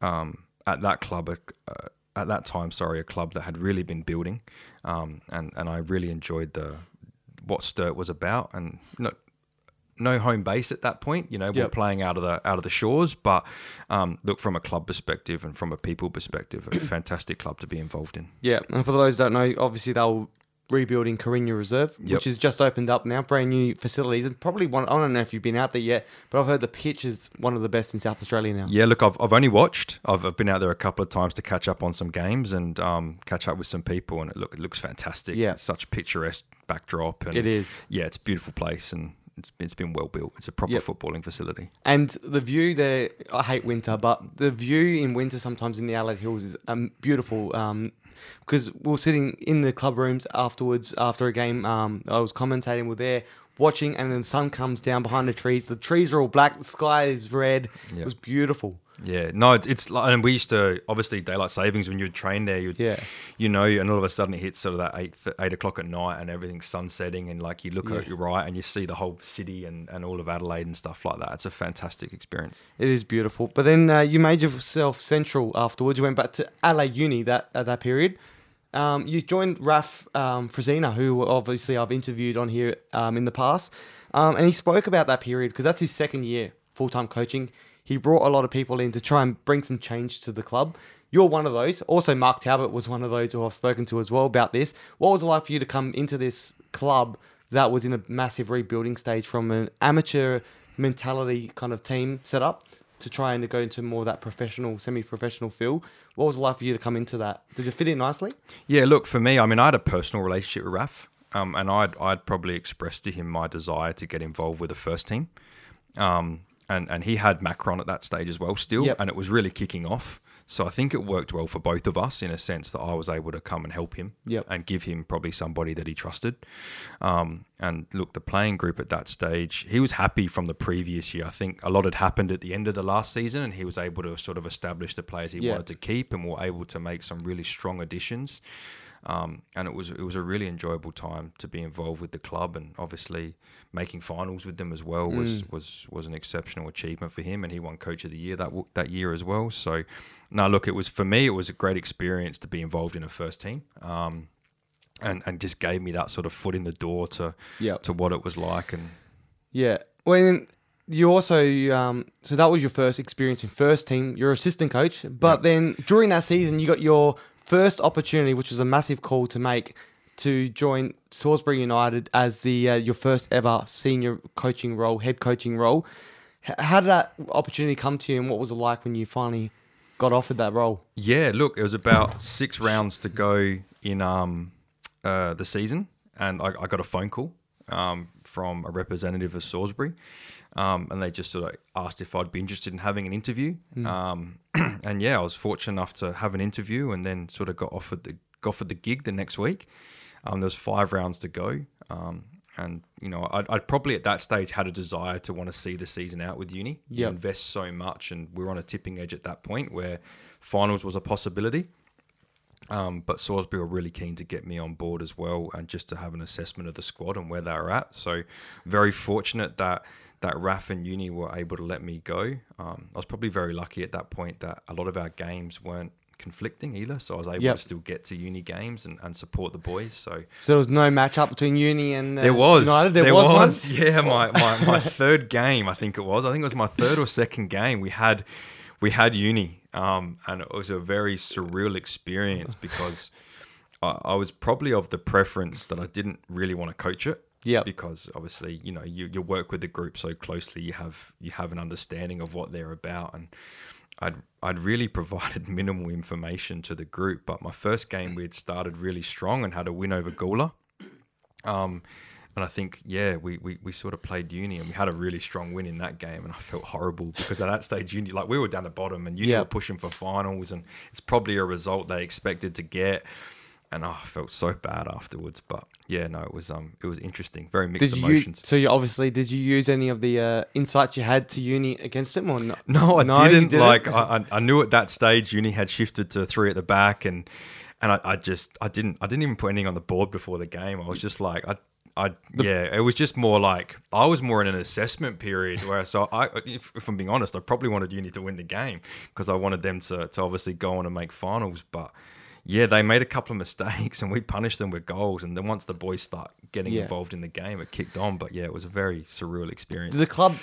B: um, at that club, uh, at that time, sorry, a club that had really been building. Um, and, and I really enjoyed the what Sturt was about. And look, no home base at that point. You know, we're playing out of the out of the shores, but um, look from a club perspective and from a people perspective, a fantastic club to be involved in.
A: Yeah, and for those that don't know, obviously they were rebuilding Carina Reserve,
B: Yep.
A: which has just opened up now, brand new facilities, and probably one. I don't know if you've been out there yet, but I've heard the pitch is one of the best in South Australia now.
B: Yeah, look, I've, I've only watched. I've, I've been out there a couple of times to catch up on some games and um, catch up with some people, and it look it looks fantastic.
A: Yeah.
B: it's such a picturesque backdrop, and
A: It is.
B: Yeah, it's a beautiful place, and it's it's been well built. It's a proper
A: Yep.
B: footballing facility.
A: And the view there, I hate winter, but the view in winter sometimes in the Adelaide Hills is um, beautiful. Um, because we were sitting in the club rooms afterwards after a game. Um, I was commentating. We're there watching, and then the sun comes down behind the trees. The trees are all black. The sky is red. It was beautiful.
B: Yeah, no, it's, it's like, and we used to obviously daylight savings when you would train there. You'd,
A: Yeah.
B: you know, and all of a sudden it hits sort of that eight eight o'clock at night, and everything's sunsetting, and like you look
A: Yeah.
B: at your right, and you see the whole city and, and all of Adelaide and stuff like that. It's a fantastic experience.
A: It is beautiful. But then uh, you made yourself central afterwards. You went back to Adelaide Uni that at that period. Um, you joined Raf um, Frazina, who obviously I've interviewed on here um, in the past, um, and he spoke about that period because that's his second year full time coaching. He brought a lot of people in to try and bring some change to the club. You're one of those. Also, Mark Talbot was one of those who I've spoken to as well about this. What was it like for you to come into this club that was in a massive rebuilding stage from an amateur mentality kind of team set up to try and go into more of that professional, semi-professional feel. What was it like for you to come into that? Did it fit in nicely?
B: Yeah, look for me. I mean, I had a personal relationship with Raf, um, and I'd I'd probably expressed to him my desire to get involved with the first team. Um, and and he had Macron at that stage as well, still,
A: Yep.
B: and it was really kicking off. So I think it worked well for both of us in a sense that I was able to come and help him
A: Yep.
B: and give him probably somebody that he trusted. Um, and look, the playing group at that stage, he was happy from the previous year. I think a lot had happened at the end of the last season, and he was able to sort of establish the players he
A: Yeah.
B: wanted to keep, and were able to make some really strong additions. Um, and it was it was a really enjoyable time to be involved with the club, and obviously making finals with them as well was
A: Mm.
B: was was an exceptional achievement for him, and he won Coach of the Year that w- that year as well. So, now look, it was for me, it was a great experience to be involved in a first team. Um, and and just gave me that sort of foot in the door to
A: Yep.
B: to what it was like and
A: Yeah. When you also um, so that was your first experience in first team. You're assistant coach, but then during that season, you got your first opportunity, which was a massive call to make to join Salisbury United as the uh, your first ever senior coaching role, head coaching role. How did that opportunity come to you, and what was it like when you finally got offered that role?
B: Yeah, look, it was about six rounds to go in um, uh, the season, and I, I got a phone call um, from a representative of Salisbury, um, and they just sort of asked if I'd be interested in having an interview. Um, and yeah, I was fortunate enough to have an interview, and then sort of got offered the got offered the gig the next week. Um, there was five rounds to go. Um, and you know, I'd, I'd probably at that stage had a desire to want to see the season out with uni. You invest so much, and we were on a tipping edge at that point where finals was a possibility. Um, but Salisbury were really keen to get me on board as well, and just to have an assessment of the squad and where they're at. So, very fortunate that that Raf and Uni were able to let me go. Um, I was probably very lucky at that point that a lot of our games weren't conflicting either, so I was able
A: Yep.
B: to still get to Uni games and, and support the boys. So
A: So there was no match up between Uni and uh,
B: there was.
A: United.
B: There,
A: was,
B: was.
A: one.
B: Yeah, my, my, my third game, I think it was. I think it was my third or second game. We had we had uni, um, and it was a very surreal experience because I, I was probably of the preference that I didn't really want to coach it.
A: Yep.
B: Because obviously, you know, you, you work with the group so closely, you have you have an understanding of what they're about, and I'd I'd really provided minimal information to the group. But my first game, we had started really strong and had a win over Gawler. Um, and I think, yeah, we, we, we sort of played Uni and we had a really strong win in that game. And I felt horrible because at that stage, Uni, like we were down the bottom and Uni
A: Yeah.
B: were pushing for finals. And it's probably a result they expected to get. And oh, I felt so bad afterwards. But yeah, no, it was um, it was interesting. Very mixed
A: Did you
B: emotions.
A: so you obviously did you use any of the uh, insights you had to uni against them or not?
B: No, I
A: No,
B: didn't.
A: didn't?
B: Like I, I- I knew at that stage Uni had shifted to three at the back, and and I, I just I didn't I didn't even put anything on the board before the game. I was just like I. I, yeah, it was just more like I was more in an assessment period where so I, if, if I'm being honest, I probably wanted Uni to win the game because I wanted them to, to obviously go on and make finals. But yeah, they made a couple of mistakes and we punished them with goals. And then once the boys start getting
A: Yeah.
B: involved in the game, it kicked on. But yeah, it was a very surreal experience.
A: Did the club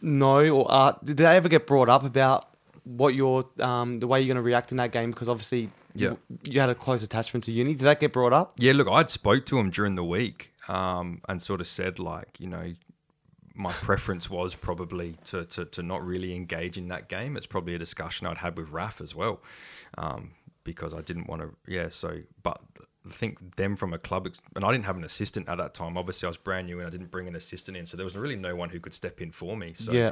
A: know or uh, did they ever get brought up about what your um, the way you're going to react in that game? Because obviously
B: Yeah.
A: you, you had a close attachment to uni. Did that get brought up?
B: Yeah, look, I'd spoke to him during the week um, and sort of said like, you know, my preference was probably to, to, to not really engage in that game. It's probably a discussion I'd had with Raf as well, um, because I didn't want to. Yeah, so but I think them from a club, and I didn't have an assistant at that time. Obviously, I was brand new and I didn't bring an assistant in, so there was really no one who could step in for me. So
A: Yeah.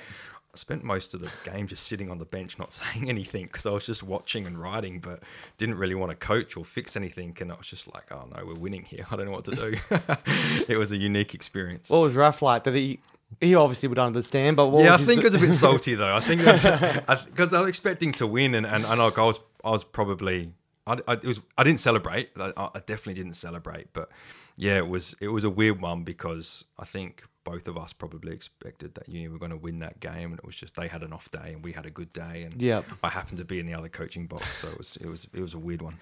B: I spent most of the game just sitting on the bench, not saying anything because I was just watching and writing, but didn't really want to coach or fix anything. And I was just like, oh no, we're winning here. I don't know what to do. it was a unique experience.
A: What was Raf like? Did he? He obviously would understand, but what
B: yeah, I think it was a bit salty though. I think because I, I was expecting to win, and and, and like I was I was probably I, I it was I didn't celebrate. I, I definitely didn't celebrate, but yeah, it was it was a weird one because I think both of us probably expected that Uni were going to win that game, and it was just they had an off day and we had a good day, and. I happened to be in the other coaching box, so it was it was it was a weird one.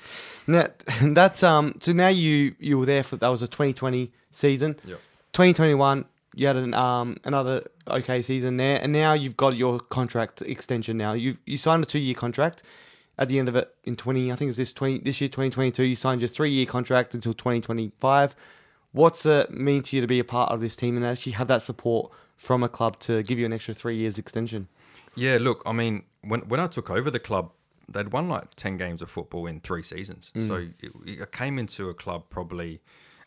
A: Now, that's um. So now you you were there for that was a 2020 season.
B: Yep.
A: 2021, you had an um another okay season there, and now you've got your contract extension. Now you you signed a two year contract. At the end of it, in 20, I think it's this 20 this year 2022, you signed your three year contract until 2025. What's it mean to you to be a part of this team and actually have that support from a club to give you an extra three years extension?
B: Yeah, look, I mean, when when I took over the club, they'd won like ten games of football in three seasons. So it, it came into a club probably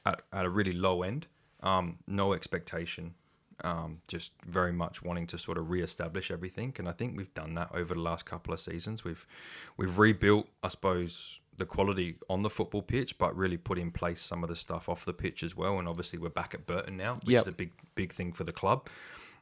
B: at, at a really low end, um, no expectation, um, just very much wanting to sort of re-establish everything. And I think we've done that over the last couple of seasons. We've we've rebuilt, I suppose, the quality on the football pitch, but really put in place some of the stuff off the pitch as well. And obviously, we're back at Burton now, which
A: Yep.
B: is a big big thing for the club.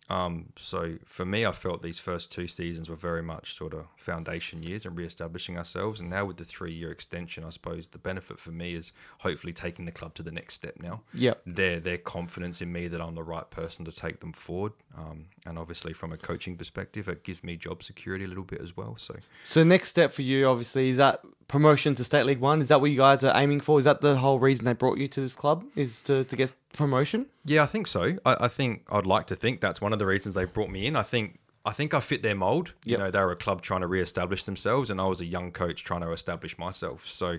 B: Um, so for me, I felt these first two seasons were very much sort of foundation years and re-establishing ourselves. And now with the three-year extension, I suppose the benefit for me is hopefully taking the club to the next step. Now,
A: Yep.
B: their their confidence in me that I'm the right person to take them forward. Um, and obviously from a coaching perspective, it gives me job security a little bit as well. So
A: So next step for you, obviously, is that promotion to State League One. Is that what you guys are aiming for? Is that the whole reason they brought you to this club? Is to, to get promotion?
B: Yeah, I think so. I, I think I'd like to think that's one of the reasons they brought me in. I think I think I fit their mold. You know, they were a club trying to re-establish themselves, and I was a young coach trying to establish myself. So,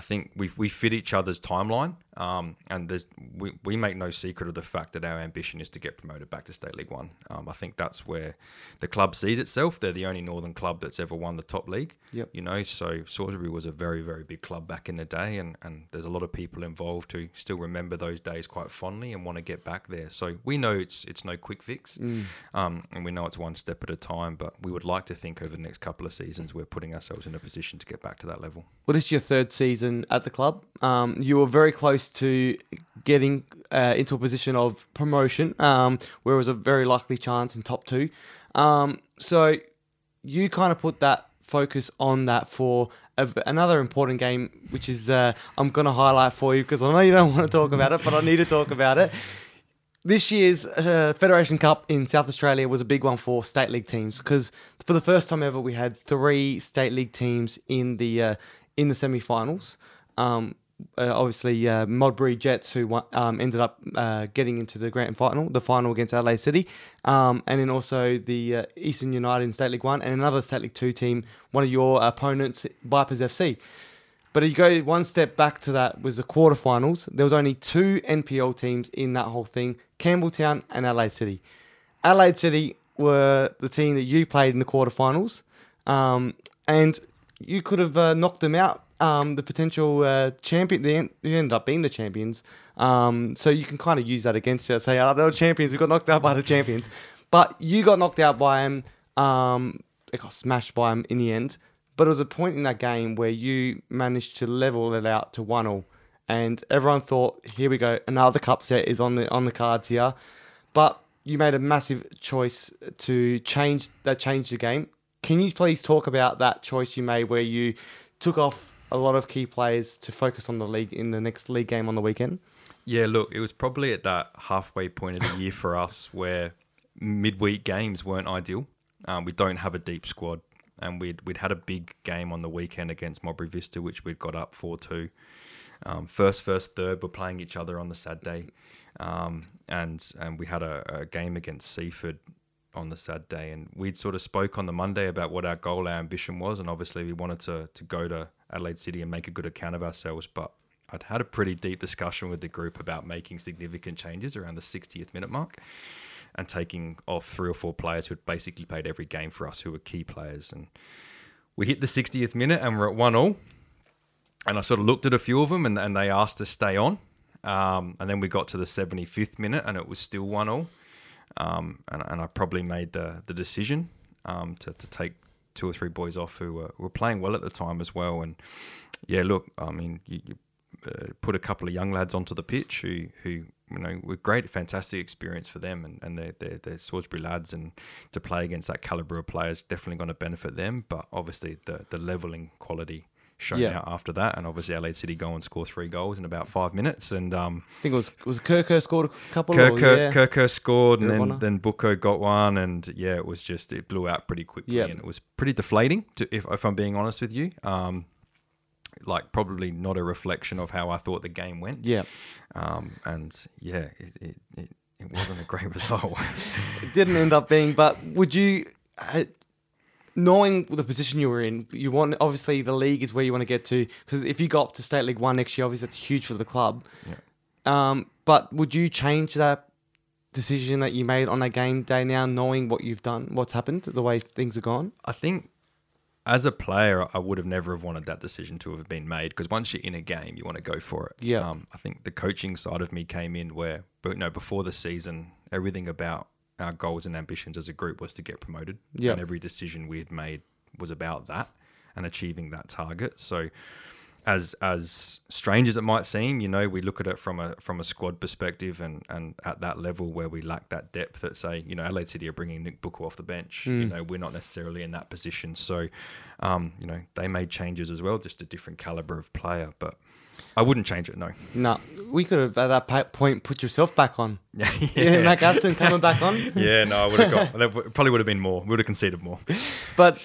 B: I think we we fit each other's timeline. Um, and there's we, we make no secret of the fact that our ambition is to get promoted back to State League One. Um, I think that's where the club sees itself. They're the only Northern club that's ever won the top league.
A: Yep.
B: You know, so Salisbury was a very very big club back in the day, and and there's a lot of people involved who still remember those days quite fondly and want to get back there. So we know it's it's no quick fix, um, and we know it's one step at a time. But we would like to think over the next couple of seasons we're putting ourselves in a position to get back to that level.
A: Well, this is your third season at the club. Um, you were very close to getting uh, into a position of promotion, um, where it was a very likely chance in top two. Um, so you kind of put that focus on that for a, another important game, which is uh, I'm going to highlight for you because I know you don't want to talk about it, but I need to talk about it. This year's uh, Federation Cup in South Australia was a big one for state league teams because for the first time ever we had three state league teams in the uh, in the semi-finals. Um, uh, obviously, uh, Modbury Jets who won, um, ended up uh, getting into the grand final, the final against Adelaide City, um, and then also the uh, Eastern United in State League One, and another State League Two team, one of your opponents, Vipers FC. But if you go one step back to that was the quarterfinals. There was only two NPL teams in that whole thing: Campbelltown and Adelaide City. Adelaide City were the team that you played in the quarterfinals, um, and you could have uh, knocked them out. Um, the potential uh, champion, they, en- they ended up being the champions. Um, so you can kind of use that against it. Say, oh, they were champions. We got knocked out by the champions, but you got knocked out by them. Um, they got smashed by them in the end. But it was a point in that game where you managed to level it out to one all, and everyone thought, "Here we go, another cup set is on the on the cards here." But you made a massive choice to change that changed the game. Can you please talk about that choice you made where you took off a lot of key players to focus on the league in the next league game on the weekend?
B: Yeah, look, it was probably at that halfway point of the year for us where midweek games weren't ideal. Um, we don't have a deep squad, and we'd we'd had a big game on the weekend against Modbury Vista, which we'd got up four two. Um, first, first, third were playing each other on the Saturday, um, and and we had a, a game against Seaford on the Saturday, and we'd sort of spoke on the Monday about what our goal, our ambition was, and obviously we wanted to to go to Adelaide City and make a good account of ourselves, but. I'd had a pretty deep discussion with the group about making significant changes around the 60th minute mark and taking off three or four players who had basically played every game for us, who were key players. And we hit the 60th minute and we're at 1 all. And I sort of looked at a few of them and, and they asked to stay on. Um, and then we got to the 75th minute and it was still 1 all. Um, and, and I probably made the, the decision um, to, to take two or three boys off who were, were playing well at the time as well. And yeah, look, I mean, you, you uh, put a couple of young lads onto the pitch who, who you know, were great, fantastic experience for them, and, and they're, they're, they're Salisbury lads, and to play against that calibre of players definitely going to benefit them. But obviously, the the leveling quality shown
A: Yeah.
B: out after that, and obviously, LA City go and score three goals in about five minutes, and um,
A: I think it was was Kirker scored a couple.
B: Kirk,
A: or,
B: Kirk,
A: yeah.
B: Kirker scored, and then then Bucco got one, and yeah, it was just it blew out pretty quickly,
A: Yep.
B: and it was pretty deflating. To, if if I'm being honest with you, um, like probably not a reflection of how I thought the game went.
A: Yeah,
B: Um, and yeah, it, it, it, it wasn't a great result.
A: it didn't end up being. But would you, knowing the position you were in, you want obviously the league is where you want to get to because if you go up to State League One next year, obviously that's huge for the club. Yeah. Um, but would you change that decision that you made on that game day now, knowing what you've done, what's happened, the way things are gone?
B: I think as a player, I would have never have wanted that decision to have been made because once you're in a game, you want to go for it.
A: Yeah.
B: Um, I think the coaching side of me came in where, but you no, before the season, everything about our goals and ambitions as a group was to get promoted.
A: Yeah.
B: And every decision we had made was about that and achieving that target. So. As as strange as it might seem, you know, we look at it from a from a squad perspective, and, and at that level where we lack that depth. That say, you know, Adelaide City are bringing Nick Booker off the bench. You know, we're not necessarily in that position. So, um, you know, they made changes as well, just a different caliber of player. But I wouldn't change it. No.
A: No, we could have at that point put yourself back on.
B: Yeah,
A: Yeah, Matt Gaston coming back on.
B: yeah, no, I would have got. That probably would have been more. We would have conceded more.
A: But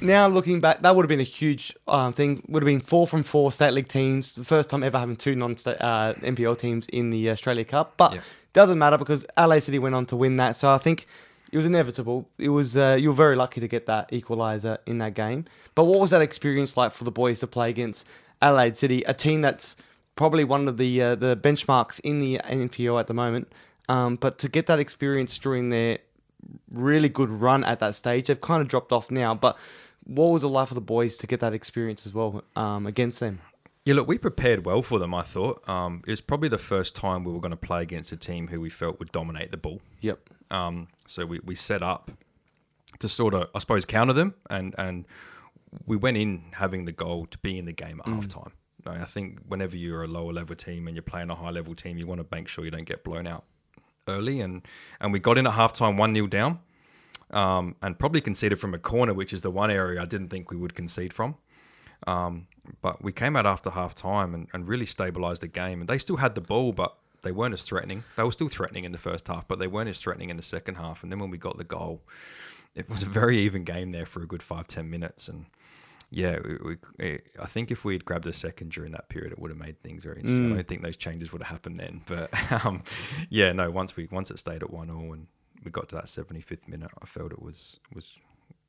A: now looking back, that would have been a huge um, thing. Would have been four from four state league teams, the first time ever having two non-state uh, NPL teams in the Australia Cup. But
B: Yeah.
A: doesn't matter because LA City went on to win that. So I think it was inevitable. It was uh, you were very lucky to get that equaliser in that game. But what was that experience like for the boys to play against Adelaide City, a team that's probably one of the uh, the benchmarks in the NPL at the moment? Um, but to get that experience during their really good run at that stage, they've kind of dropped off now. But what was it like for the boys to get that experience as well um, against them?
B: Yeah, look, we prepared well for them. I thought um, it was probably the first time we were going to play against a team who we felt would dominate the ball.
A: Yep.
B: Um, so we, we set up to sort of, I suppose, counter them, and and we went in having the goal to be in the game at half time. I think whenever you're a lower level team and you're playing a high level team, you want to make sure you don't get blown out early, and and we got in at half time one 0 down, um, and probably conceded from a corner, which is the one area I didn't think we would concede from. Um, but we came out after half time and, and really stabilised the game. And they still had the ball, but they weren't as threatening. They were still threatening in the first half, but they weren't as threatening in the second half. And then when we got the goal, it was a very even game there for a good five, ten minutes. And yeah, we, we, I think if we had grabbed a second during that period, it would have made things very interesting. I don't think those changes would have happened then. But um, yeah, no, once we once it stayed at one all and we got to that 75th minute, I felt it was was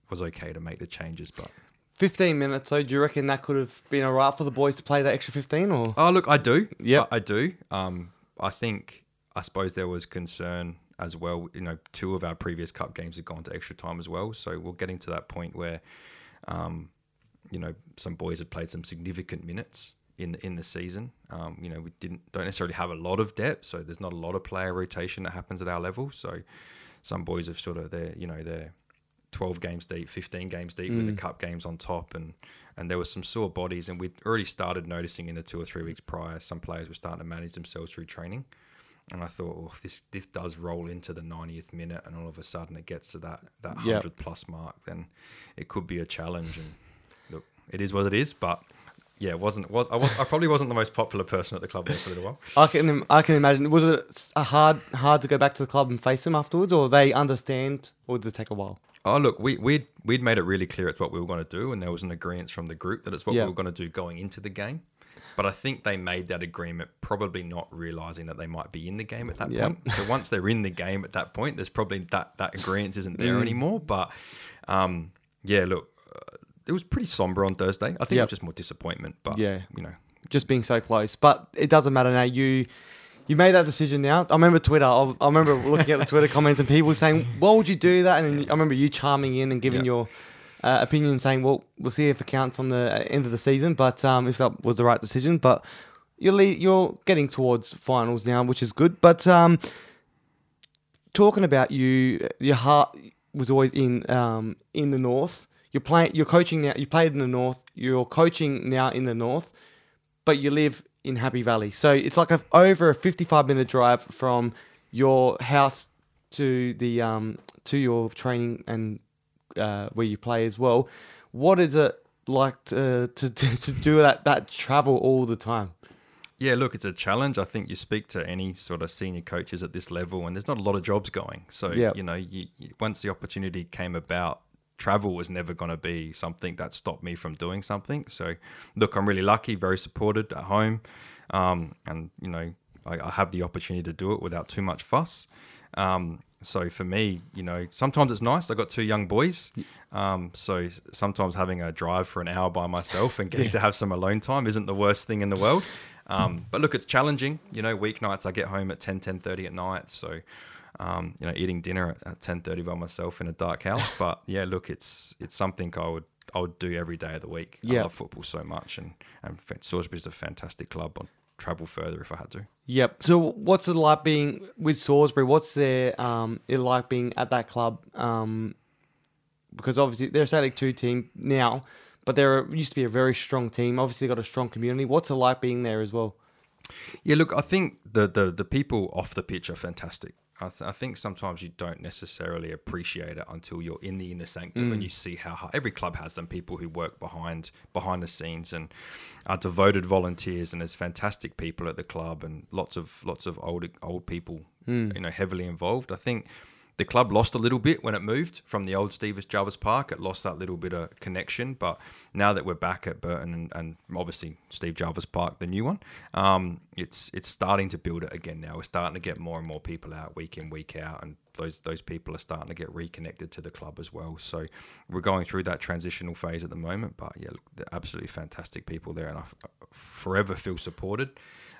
B: was okay to make the changes, but
A: 15 minutes, so do you reckon that could have been all right for the boys to play that extra 15 or?
B: Oh, look, I do.
A: Yeah,
B: I, I do. Um, I think, I suppose there was concern as well. You know, two of our previous cup games had gone to extra time as well. So we're getting to that point where, um, you know, some boys had played some significant minutes in in the season. Um, you know, we didn't don't necessarily have a lot of depth, so there's not a lot of player rotation that happens at our level. So some boys have sort of they're you know they're 12 games deep, 15 games deep with the mm. cup games on top, and and there were some sore bodies, and we'd already started noticing in the two or three weeks prior, some players were starting to manage themselves through training, and I thought, oh, if this this does roll into the 90th minute, and all of a sudden it gets to that that
A: Yep.
B: hundred plus mark, then it could be a challenge, and look, it is what it is, but. Yeah, wasn't was I was I probably wasn't the most popular person at the club there for a little while.
A: I can I can imagine. Was it a hard hard to go back to the club and face them afterwards, or they understand, or did it take a while?
B: Oh look, we we'd we'd made it really clear it's what we were going to do, and there was an agreement from the group that it's what
A: Yeah.
B: we were going to do going into the game. But I think they made that agreement probably not realizing that they might be in the game at that point. So once they're in the game at that point, there's probably that that agreement isn't there
A: Mm.
B: anymore. But um, yeah, look, it was pretty somber on Thursday. I think it was just more disappointment. But
A: Yeah.
B: you know,
A: Just being so close, but it doesn't matter now. You you made that decision now. I remember Twitter. I, I remember looking at the Twitter comments and people saying, "Why would you do that?" And I remember you charming in and giving
B: Yeah.
A: your uh, opinion, saying, "Well, we'll see if it counts on the uh, end of the season, but um, if that was the right decision." But you're le- you're getting towards finals now, which is good. But um, talking about you, your heart was always in um, in the north. You're playing. You're coaching now. You played in the north. You're coaching now in the north, but you live in Happy Valley. So it's like a, over a 55 minute drive from your house to the um, to your training and uh, where you play as well. What is it like to to, to, do that that travel all the time?
B: Yeah, look, it's a challenge. I think you speak to any sort of senior coaches at this level, and there's not a lot of jobs going. So,
A: Yeah.
B: you know, you, you, once the opportunity came about, travel was never going to be something that stopped me from doing something. So, look, I'm really lucky, very supported at home, um, and you know, I, I have the opportunity to do it without too much fuss. Um, so for me, you know, sometimes it's nice. I got two young boys, um, so sometimes having a drive for an hour by myself and getting to have some alone time isn't the worst thing in the world. Um, but look, it's challenging. You know, weeknights I get home at 10, 10.30 at night. So, um, you know, eating dinner at, at 10.30 by myself in a dark house. But yeah, look, it's it's something I would I would do every day of the week. I love football so much. And, and Salisbury's a fantastic club. I'd travel further if I had to.
A: Yep. So what's it like being with Salisbury? What's their um it like being at that club? Um, because obviously they're a State League Two team now, but they're used to be a very strong team. Obviously, got a strong community. What's it like being there as well?
B: Yeah, look, I think the the, the people off the pitch are fantastic. I, th- I think sometimes you don't necessarily appreciate it until you're in the inner sanctum and mm. you see how hard, every club has them people who work behind behind the scenes and are devoted volunteers and there's fantastic people at the club and lots of lots of old old people hmm. you know heavily involved. I think the club lost a little bit when it moved from the old Stevens Jarvis Park. It lost that little bit of connection, but now that we're back at Burton and, and obviously Steve Jarvis Park, the new one, um, it's it's starting to build it again. Now we're starting to get more and more people out week in week out, and those those people are starting to get reconnected to the club as well. So we're going through that transitional phase at the moment, but yeah, look, they're absolutely fantastic people there, and I forever feel supported.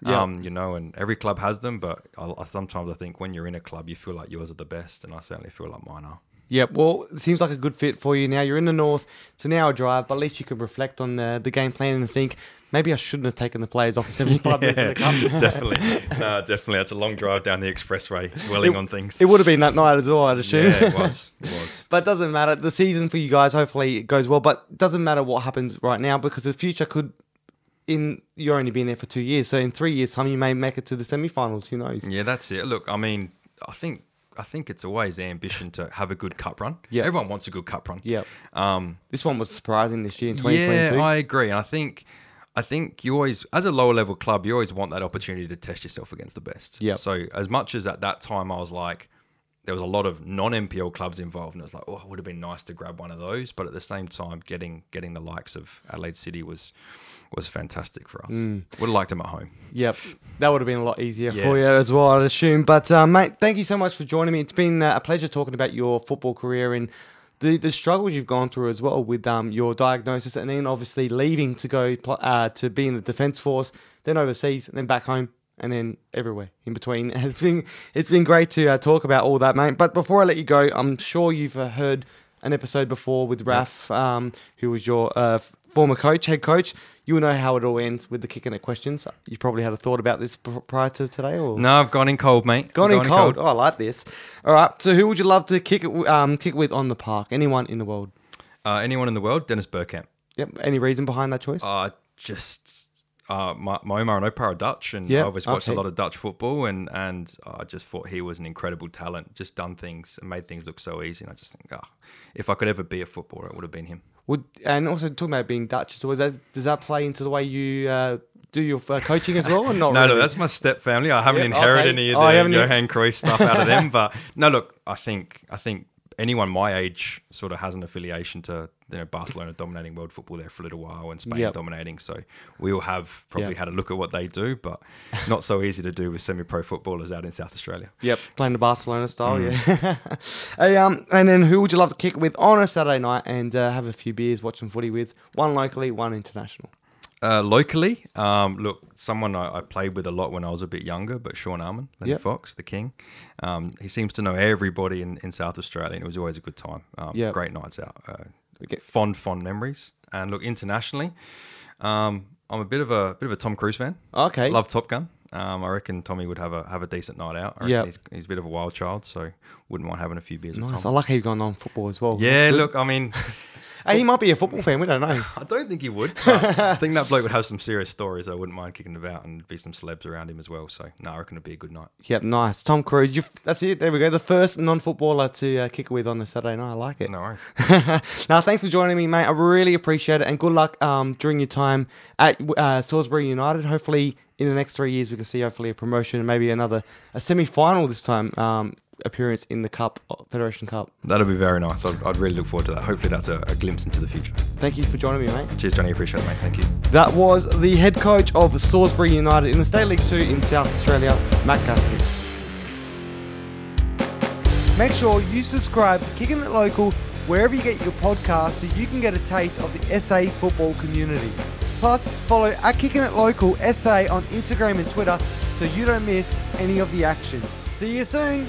A: Yeah.
B: Um, you know, and every club has them, but I, I, sometimes I think when you're in a club, you feel like yours are the best, and I certainly feel like mine are.
A: Yeah, well, it seems like a good fit for you now. You're in the north. It's an hour drive, but at least you can reflect on the, the game plan and think maybe I shouldn't have taken the players off for 75 minutes in the cup.
B: definitely, no, definitely. That's a long drive down the expressway, dwelling
A: It-
B: on things.
A: It would have been that night as well, I'd assume.
B: yeah, it was. It was.
A: But it doesn't matter. The season for you guys, hopefully, it goes well. But it doesn't matter what happens right now because the future could. In you're only been there for two years, so in three years' time, you may make it to the semi-finals. Who knows?
B: Yeah, that's it. Look, I mean, I think I think it's always the ambition to have a good cup run.
A: Yeah.
B: everyone wants a good cup run.
A: Yeah.
B: Um,
A: This one was surprising this year in 2022.
B: Yeah, I agree. And I think I think you always as a lower level club, you always want that opportunity to test yourself against the best.
A: Yeah.
B: So as much as at that time I was like there was a lot of non NPL clubs involved and it was like, oh, it would have been nice to grab one of those. But at the same time, getting getting the likes of Adelaide City was was fantastic for us.
A: Mm.
B: Would have liked him at home.
A: Yep, that would have been a lot easier
B: Yeah.
A: for you as well, I'd assume. But uh, mate, thank you so much for joining me. It's been uh, a pleasure talking about your football career and the the struggles you've gone through as well with um, your diagnosis, and then obviously leaving to go uh, to be in the defence force, then overseas, and then back home. And then everywhere in between. It's been it's been great to uh, talk about all that, mate. But before I let you go, I'm sure you've uh, heard an episode before with Raf, um, who was your uh, former coach, head coach. You will know how it all ends with the kicking it questions. You probably had a thought about this prior to today, or
B: No, I've gone in cold, mate.
A: gone in cold. Oh, I like this. All right. So, who would you love to kick it um, kick with on the park? Anyone in the world?
B: Uh, anyone in the world? Dennis Bergkamp.
A: Yep. Any reason behind that choice?
B: Uh, just uh, my, my Oma and Opa are Dutch, and I always watched
A: okay.
B: a lot of Dutch football, and and I just thought he was an incredible talent. Just done things and made things look so easy, and I just think, oh, if I could ever be a footballer, it would have been him.
A: Would and also talking about being Dutch. So, that does that play into the way you uh, do your uh, coaching as well, or not?
B: No,
A: really?
B: no, that's my step family. I haven't
A: Yeah,
B: inherited
A: okay.
B: any of
A: Oh,
B: the
A: haven't-
B: Johan Cruyff stuff out of them, but no, look, I think I think anyone my age sort of has an affiliation to you know Barcelona dominating world football there for a little while and Spain
A: Yep.
B: dominating. So we all have probably
A: Yep.
B: had a look at what they do, but not so easy to do with semi-pro footballers out in South Australia.
A: Yep, playing the Barcelona style,
B: Mm.
A: yeah. hey, um, and then who would you love to kick it with on a Saturday night and uh, have a few beers, watch some footy with? One locally, one international.
B: Uh, locally, um, look, someone I, I played with a lot when I was a bit younger, but Sean Arman, Lenny
A: Yep.
B: Fox, the king. Um, he seems to know everybody in, in South Australia, and it was always a good time. Um,
A: Yep.
B: Great nights out. Uh,
A: Okay.
B: Fond, fond memories. And look, internationally, um, I'm a bit of a bit of a Tom Cruise fan.
A: Okay.
B: Love Top Gun. Um, I reckon Tommy would have a have a decent night out.
A: Yep.
B: he's, he's a bit of a wild child, so wouldn't mind having a few beers with
A: Nice. I like how you've gone on football as well.
B: Yeah, look, I mean,
A: he might be a football fan. We don't know.
B: I don't think he would. I think that bloke would have some serious stories. I wouldn't mind kicking about and be some celebs around him as well. So no, I reckon it'd be a good night.
A: Yep, nice. Tom Cruise. You've, that's it. There we go. The first non-footballer to uh, kick it with on the Saturday night. I like it.
B: No worries.
A: now, thanks for joining me, mate. I really appreciate it, and good luck um, during your time at uh, Salisbury United. Hopefully, in the next three years, we can see hopefully a promotion and maybe another a semi-final this time um, appearance in the Cup uh, Federation Cup.
B: That'll be very nice. I'd, I'd really look forward to that. Hopefully, that's a, a glimpse into the future.
A: Thank you for joining me, mate.
B: Cheers, Johnny. Appreciate it, mate. Thank you.
A: That was the head coach of Salisbury United in the State League Two in South Australia, Matt Gaston. Make sure you subscribe to Kicking It Local wherever you get your podcasts so you can get a taste of the SA football community. Plus, follow at Kicking It Local SA on Instagram and Twitter so you don't miss any of the action. See you soon.